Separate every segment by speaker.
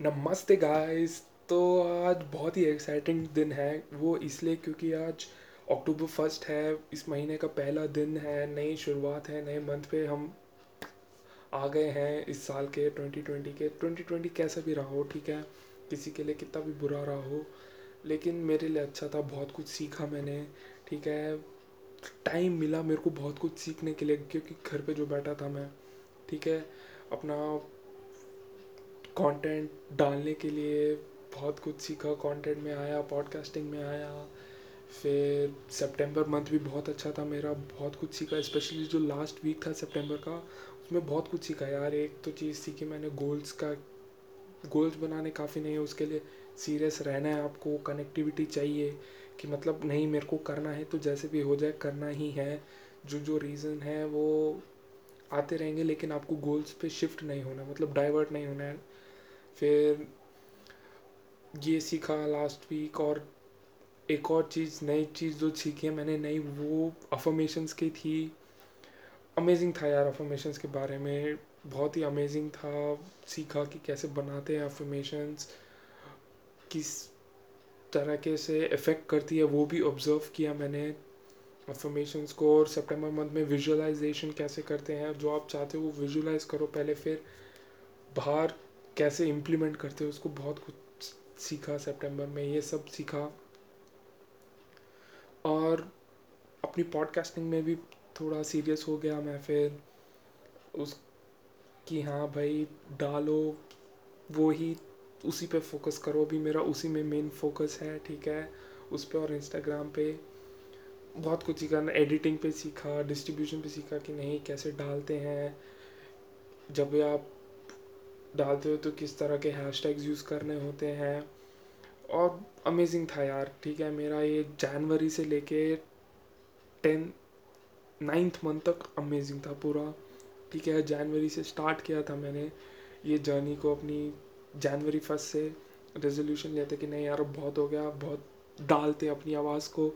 Speaker 1: नमस्ते गाइस तो आज बहुत ही एक्साइटिंग दिन है। वो इसलिए क्योंकि आज अक्टूबर फ़र्स्ट है, इस महीने का पहला दिन है, नई शुरुआत है, नए मंथ पे हम आ गए हैं इस साल के 2020 के। 2020 कैसा भी रहा हो, ठीक है? किसी के लिए कितना भी बुरा रहा हो, लेकिन मेरे लिए अच्छा था, बहुत कुछ सीखा मैंने, ठीक है? टाइम मिला मेरे को बहुत कुछ सीखने के लिए, क्योंकि घर पे जो बैठा था मैं, ठीक है? अपना कंटेंट डालने के लिए बहुत कुछ सीखा कंटेंट में आया पॉडकास्टिंग में आया। फिर सितंबर मंथ भी बहुत अच्छा था मेरा, बहुत कुछ सीखा स्पेशली जो लास्ट वीक था सितंबर का, उसमें बहुत कुछ सीखा यार। एक तो चीज़ सीखी मैंने गोल्स का गोल्स बनाने काफ़ी नहीं है, उसके लिए सीरियस रहना है, आपको कनेक्टिविटी चाहिए कि मतलब नहीं, मेरे को करना है तो जैसे भी हो जाए, करना ही है। जो जो रीज़न है वो आते रहेंगे, लेकिन आपको गोल्स पे शिफ्ट नहीं होना मतलब डाइवर्ट नहीं होना है। फिर ये सीखा लास्ट वीक और एक और चीज़, नई चीज़ जो सीखी है मैंने, नई वो अफर्मेशंस की थी। अमेजिंग था यार अफर्मेशंस के बारे में। बहुत ही अमेजिंग था सीखा कि कैसे बनाते हैं अफर्मेशंस किस तरह से इफ़ेक्ट करती है वो भी ऑब्ज़र्व किया मैंने अफर्मेशंस को और सितंबर मंथ में विजुअलाइजेशन कैसे करते हैं। जो आप चाहते हो वो विजुअलाइज करो, पहले फिर बाहर कैसे इम्प्लीमेंट करते हो, उसको बहुत कुछ सीखा सितंबर में, ये सब सीखा। और अपनी पॉडकास्टिंग में भी थोड़ा सीरियस हो गया मैं फिर। उस, कि हाँ भाई, डालो, वो ही उसी पे फोकस करो। अभी मेरा उसी में मेन फोकस है, ठीक है। उस पर और इंस्टाग्राम पे बहुत कुछ सीखा एडिटिंग पे सीखा डिस्ट्रीब्यूशन पे सीखा कि नहीं, कैसे डालते हैं। जब आप डालते हो तो किस तरह के हैशटैग्स यूज़ करने होते हैं? और अमेजिंग था यार, ठीक है, मेरा ये जनवरी से लेके टेन नाइन्थ मंथ तक अमेजिंग था पूरा, ठीक है, जनवरी से स्टार्ट किया था मैंने ये जर्नी को अपनी जनवरी फ़र्स्ट से रेजोल्यूशन लेते कि नहीं यार बहुत हो गया, बहुत डालते अपनी आवाज़ को,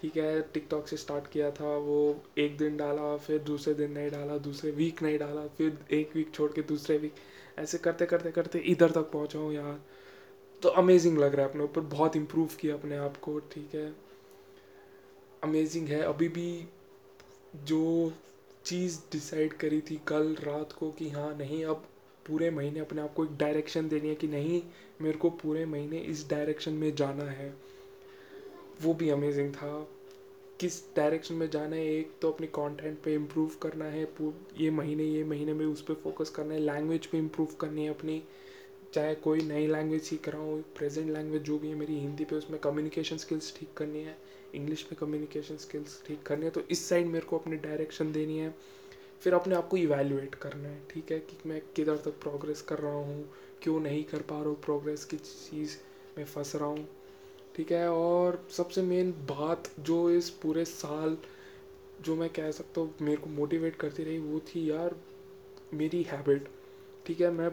Speaker 1: ठीक है टिकटॉक से स्टार्ट किया था, वो एक दिन डाला, फिर दूसरे दिन नहीं डाला, दूसरे वीक नहीं डाला, फिर एक वीक छोड़ के दूसरे वीक ऐसे करते करते करते इधर तक पहुँचा हूँ यार। तो अमेजिंग लग रहा है अपने ऊपर, बहुत इम्प्रूव किया अपने आप को, ठीक है। अमेजिंग है। अभी भी जो चीज़ डिसाइड करी थी कल रात को कि हाँ नहीं, अब पूरे महीने अपने आप को एक डायरेक्शन देनी है कि नहीं, मेरे को पूरे महीने इस डायरेक्शन में जाना है। वो भी अमेजिंग था। किस डायरेक्शन में जाना है, एक तो अपने कंटेंट पे इम्प्रूव करना है ये महीने ये महीने में उस पर फोकस करना है लैंग्वेज पे इम्प्रूव करनी है अपनी। चाहे कोई नई लैंग्वेज सीख रहा हूँ प्रेजेंट लैंग्वेज जो भी है मेरी, हिंदी पे उसमें कम्युनिकेशन स्किल्स ठीक करनी है इंग्लिश में कम्युनिकेशन स्किल्स ठीक करनी है तो इस साइड मेरे को अपनी डायरेक्शन देनी है। फिर अपने आप को इवेल्युएट करना है, ठीक है, कि मैं किधर तक प्रोग्रेस कर रहा हूँ, क्यों नहीं कर पा रहा हूँ प्रोग्रेस किस चीज़ में फंस रहा हूँ। ठीक है, और सबसे मेन बात जो इस पूरे साल जो मैं कह सकता हूँ, मेरे को मोटिवेट करती रही, वो थी यार मेरी हैबिट ठीक है, मैं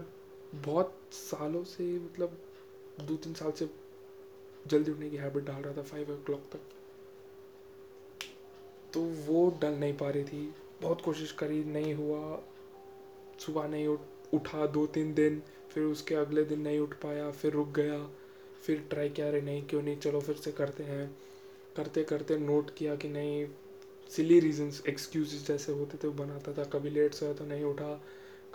Speaker 1: बहुत सालों से मतलब दो तीन साल से जल्दी उठने की हैबिट डाल रहा था फाइव ओ क्लॉक तक। तो वो डल नहीं पा रही थी। बहुत कोशिश करी, नहीं हुआ। सुबह नहीं उठ, उठा दो तीन दिन, फिर उसके अगले दिन नहीं उठ पाया, फिर रुक गया। फिर ट्राई किया, अरे नहीं, क्यों नहीं? चलो फिर से करते हैं। करते करते नोट किया कि नहीं सिली रीजंस एक्सक्यूज जैसे होते थे, वो बनाता था। कभी लेट से तो नहीं उठा,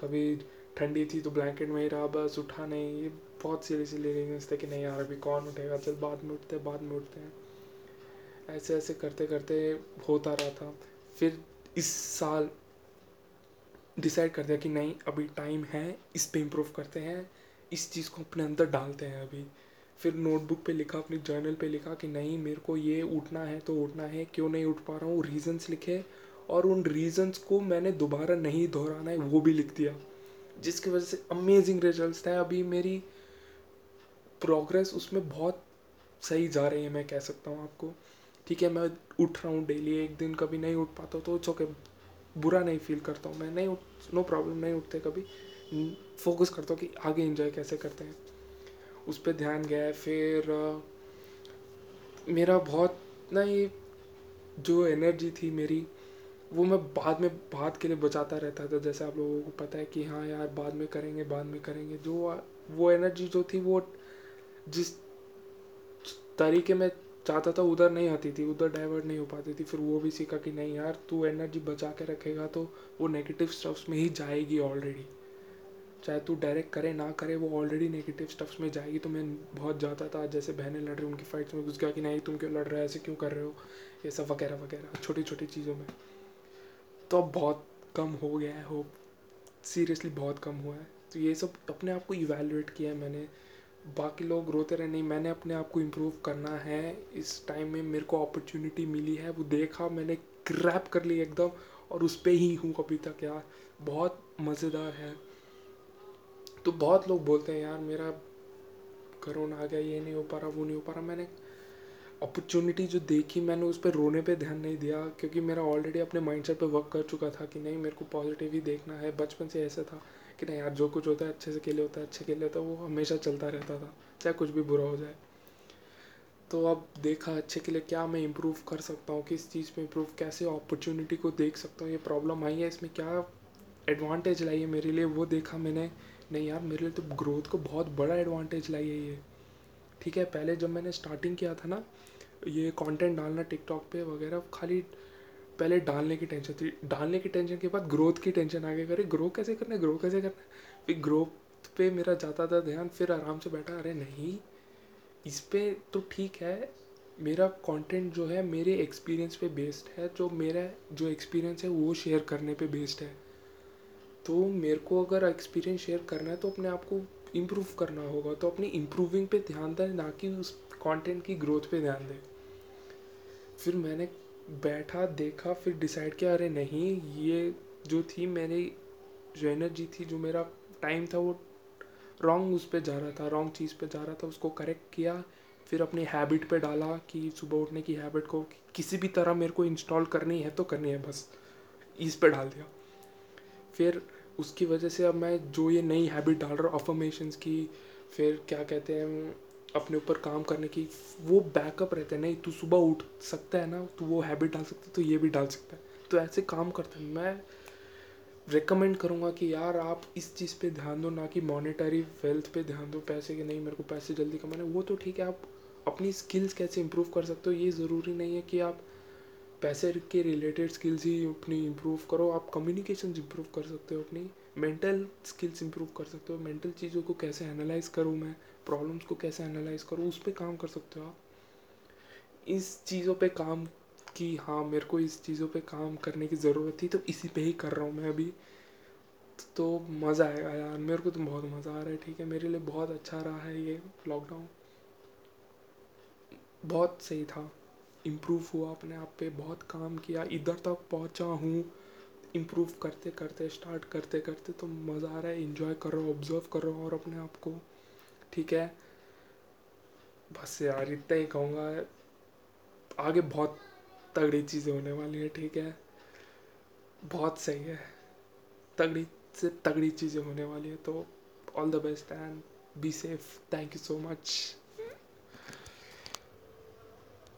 Speaker 1: कभी ठंडी थी तो ब्लैंकेट में ही रहा, बस उठा नहीं। ये बहुत सिली सिली रीजंस थे कि नहीं यार, अभी कौन उठेगा? चल बाद में उठते बाद में उठते हैं। ऐसे ऐसे करते करते होता रहा था। फिर इस साल डिसाइड कर दिया कि नहीं, अभी टाइम है, इस पे इम्प्रूव करते हैं, इस चीज़ को अपने अंदर डालते हैं अभी। फिर नोटबुक पे लिखा, अपनी जर्नल पे लिखा कि नहीं, मेरे को ये उठना है तो उठना है, क्यों नहीं उठ पा रहा हूँ? रीजंस लिखे और उन रीजंस को मैंने दोबारा नहीं दोहराना है, वो भी लिख दिया। जिसकी वजह से अमेजिंग रिजल्ट्स थे अभी मेरी प्रोग्रेस उसमें बहुत सही जा रही है, मैं कह सकता हूँ आपको। ठीक है, मैं उठ रहा हूँ डेली एक दिन कभी नहीं उठ पाता तो ओके बुरा नहीं फील करता हूँ मैं। नहीं उठ नो प्रॉब्लम नहीं उठते कभी। फोकस करता हूँ कि आगे इंजॉय कैसे करते हैं। उस पर ध्यान गया है। फिर मेरा बहुत ना ये जो एनर्जी थी मेरी, वो मैं बाद में, बाद के लिए बचाता रहता था। जैसे आप लोगों को पता है कि हाँ यार, बाद में करेंगे, बाद में करेंगे। जो वो एनर्जी जो थी, वो जिस तरीके में चाहता था, उधर नहीं आती थी, उधर डाइवर्ट नहीं हो पाती थी। फिर वो भी सीखा कि नहीं यार, तू एनर्जी बचा के रखेगा तो वो नेगेटिव स्टफ्स में ही जाएगी ऑलरेडी चाहे तू डायरेक्ट करे, ना करे, वो ऑलरेडी नेगेटिव स्टफ्स में जाएगी तो मैं बहुत जाता था, जैसे बहनें लड़ रही उनकी फाइट्स में घुस गया कि नहीं, तुम क्यों लड़ रहे हो, ऐसे क्यों कर रहे हो, ये सब वगैरह वगैरह छोटी छोटी चीज़ों में। तो अब बहुत कम हो गया है होप सीरियसली बहुत कम हुआ है। तो ये सब अपने आप को इवेलुएट किया है मैंने। बाकी लोग रोते रहे, नहीं, मैंने अपने आप को इम्प्रूव करना है, इस टाइम में मेरे को अपॉर्चुनिटी मिली है, वो देखा, मैंने क्रैप कर ली एकदम, और उस पर ही हूँ अभी तक, यार। बहुत मज़ेदार है। तो बहुत लोग बोलते हैं, यार, मेरा करोना आ गया, ये नहीं हो पा रहा, वो नहीं हो पा रहा। मैंने अपॉर्चुनिटी जो देखी, मैंने उस पर रोने पे ध्यान नहीं दिया, क्योंकि मेरा ऑलरेडी अपने माइंडसेट पे वर्क कर चुका था कि नहीं, मेरे को पॉजिटिव ही देखना है। बचपन से ऐसा था कि नहीं, यार, जो कुछ होता है, अच्छे से लिए होता है, अच्छे खेले होता है, वो हमेशा चलता रहता था, चाहे कुछ भी बुरा हो जाए। तो अब देखा, अच्छे के लिए क्या मैं इम्प्रूव कर सकता हूँ, किस चीज़ में इम्प्रूव कैसे अपॉर्चुनिटी को देख सकता हूँ, ये प्रॉब्लम आई है, इसमें क्या एडवांटेज लाई है मेरे लिए, वो देखा मैंने। नहीं यार, मेरे लिए तो ग्रोथ को बहुत बड़ा एडवांटेज लाई है ये। ठीक है, पहले जब मैंने स्टार्टिंग किया था ना, ये कंटेंट डालना टिकटॉक पे वगैरह, खाली पहले डालने की टेंशन थी। डालने की टेंशन के बाद ग्रोथ की टेंशन आ गई। अरे ग्रो कैसे करना है? ग्रो कैसे करना है? फिर ग्रोथ पे मेरा जाता था ध्यान, फिर आराम से बैठा। अरे नहीं, इस पर तो ठीक है, मेरा कंटेंट जो है, मेरे एक्सपीरियंस पे बेस्ड है। जो मेरा, जो एक्सपीरियंस है, वो शेयर करने पे बेस्ड है। तो मेरे को अगर एक्सपीरियंस शेयर करना है तो अपने आप को इम्प्रूव करना होगा। तो अपनी इम्प्रूविंग पे ध्यान दें, ना कि उस कंटेंट की ग्रोथ पे ध्यान दें। फिर मैंने बैठा, देखा, फिर डिसाइड किया, अरे नहीं, ये जो थी, मेरी जो एनर्जी थी, जो मेरा टाइम था, वो रॉन्ग उस पर जा रहा था रॉन्ग चीज़ पे जा रहा था, उसको करेक्ट किया, फिर अपनी हैबिट पे डाला कि सुबह उठने की हैबिट को कि किसी भी तरह मेरे को इंस्टॉल करनी है तो करनी है, बस, इस पे डाल दिया। फिर उसकी वजह से अब मैं जो ये नई हैबिट डाल रहा हूँ अफर्मेशंस की, फिर क्या कहते हैं, अपने ऊपर काम करने की, वो बैकअप रहते हैं। नहीं, तू सुबह उठ सकता है ना तो वो हैबिट डाल सकता है तो ये भी डाल सकता है। तो ऐसे काम करते हैं। मैं रिकमेंड करूँगा कि यार, आप इस चीज़ पे ध्यान दो, ना कि मॉनेटरी वेल्थ पे ध्यान दो, पैसे के नहीं, मेरे को पैसे जल्दी कमाने। वो तो ठीक है, आप अपनी स्किल्स कैसे इम्प्रूव कर सकते हो, ये ज़रूरी नहीं है कि आप पैसे के रिलेटेड स्किल्स ही अपनी इम्प्रूव करो। आप कम्युनिकेशन इम्प्रूव कर सकते हो अपनी। मेंटल स्किल्स इम्प्रूव कर सकते हो। मेंटल चीज़ों को कैसे एनालाइज करूँ मैं? प्रॉब्लम्स को कैसे एनालाइज करूँ? उस पर काम कर सकते हो आप। इस चीज़ों पे काम की हाँ मेरे को इस चीज़ों पे काम करने की ज़रूरत थी तो इसी पे ही कर रहा हूँ मैं अभी। तो मज़ा आएगा यार। मेरे को तो बहुत मज़ा आ रहा है, ठीक है। मेरे लिए बहुत अच्छा रहा है ये लॉकडाउन बहुत सही था। इम्प्रूव हुआ, अपने आप पे बहुत काम किया, इधर तक पहुँचा हूँ इम्प्रूव करते करते स्टार्ट करते करते तो मज़ा आ रहा है इन्जॉय कर रहा हूँ ऑब्ज़र्व कर रहा हूँ और अपने आप को, ठीक है? बस यार, इतना ही कहूँगा, आगे बहुत तगड़ी चीज़ें होने वाली है, ठीक है? बहुत सही है, तगड़ी से तगड़ी चीज़ें होने वाली है तो all the best and be safe thank you so much